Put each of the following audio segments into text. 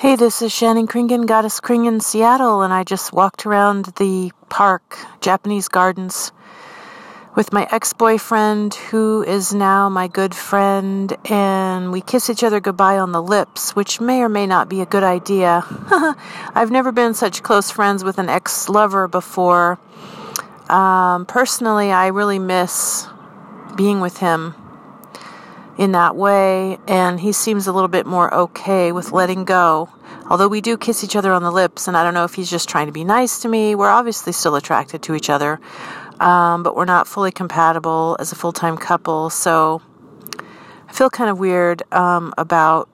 Hey, this is Shannon Kringen, Goddess Kringen, Seattle, and I just walked around the park, Japanese Gardens, with my ex boyfriend, who is now my good friend, and we kiss each other goodbye on the lips, which may or may not be a good idea. I've never been such close friends with an ex lover before. Um, personally, I really miss being with him in that way, and he seems a little bit more okay with letting go. Although we do kiss each other on the lips, and I don't know if he's just trying to be nice to me. We're obviously still attracted to each other, um, but we're not fully compatible as a full time couple. So I feel kind of weird um, about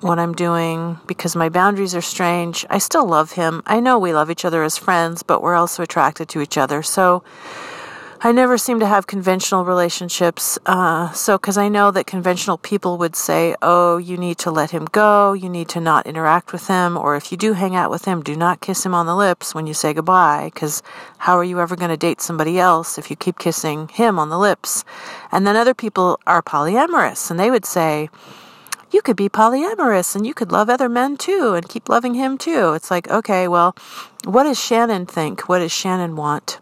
what I'm doing because my boundaries are strange. I still love him. I know we love each other as friends, but we're also attracted to each other. So I never seem to have conventional relationships. Uh, so, because I know that conventional people would say, oh, you need to let him go, you need to not interact with him, or if you do hang out with him, do not kiss him on the lips when you say goodbye, because how are you ever going to date somebody else if you keep kissing him on the lips? And then other people are polyamorous, and they would say, you could be polyamorous and you could love other men too and keep loving him too. It's like, okay, well, what does Shannon think? What does Shannon want?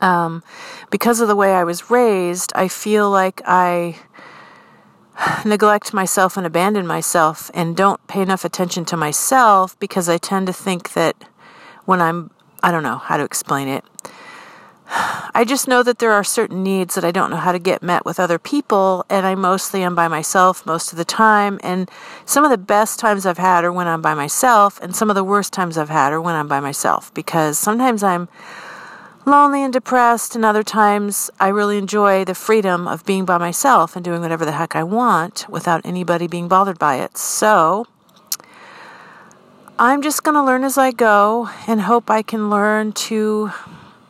Um, because of the way I was raised, I feel like I neglect myself and abandon myself and don't pay enough attention to myself because I tend to think that when I'm, I don't know how to explain it. I just know that there are certain needs that I don't know how to get met with other people, and I mostly am by myself most of the time. And some of the best times I've had are when I'm by myself, and some of the worst times I've had are when I'm by myself because sometimes I'm lonely and depressed, and other times I really enjoy the freedom of being by myself and doing whatever the heck I want without anybody being bothered by it. So, I'm just going to learn as I go and hope I can learn to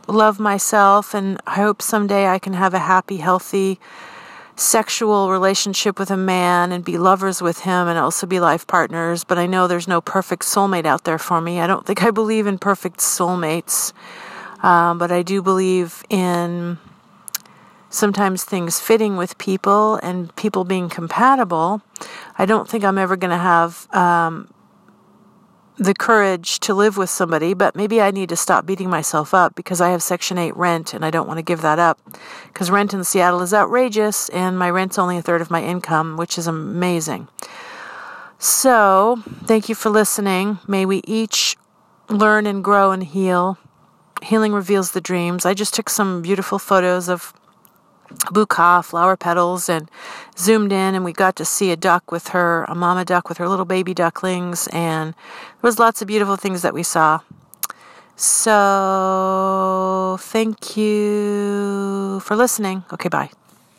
love myself. And I hope someday I can have a happy, healthy, sexual relationship with a man and be lovers with him and also be life partners. But I know there's no perfect soulmate out there for me. I don't think I believe in perfect soulmates. Um, but I do believe in sometimes things fitting with people and people being compatible. I don't think I'm ever going to have um, the courage to live with somebody, but maybe I need to stop beating myself up because I have Section 8 rent and I don't want to give that up. Because rent in Seattle is outrageous and my rent's only a third of my income, which is amazing. So, thank you for listening. May we each learn and grow and heal. Healing Reveals the Dreams. I just took some beautiful photos of buka, flower petals, and zoomed in, and we got to see a duck with her, a mama duck with her little baby ducklings, and there was lots of beautiful things that we saw. So, thank you for listening. Okay, bye.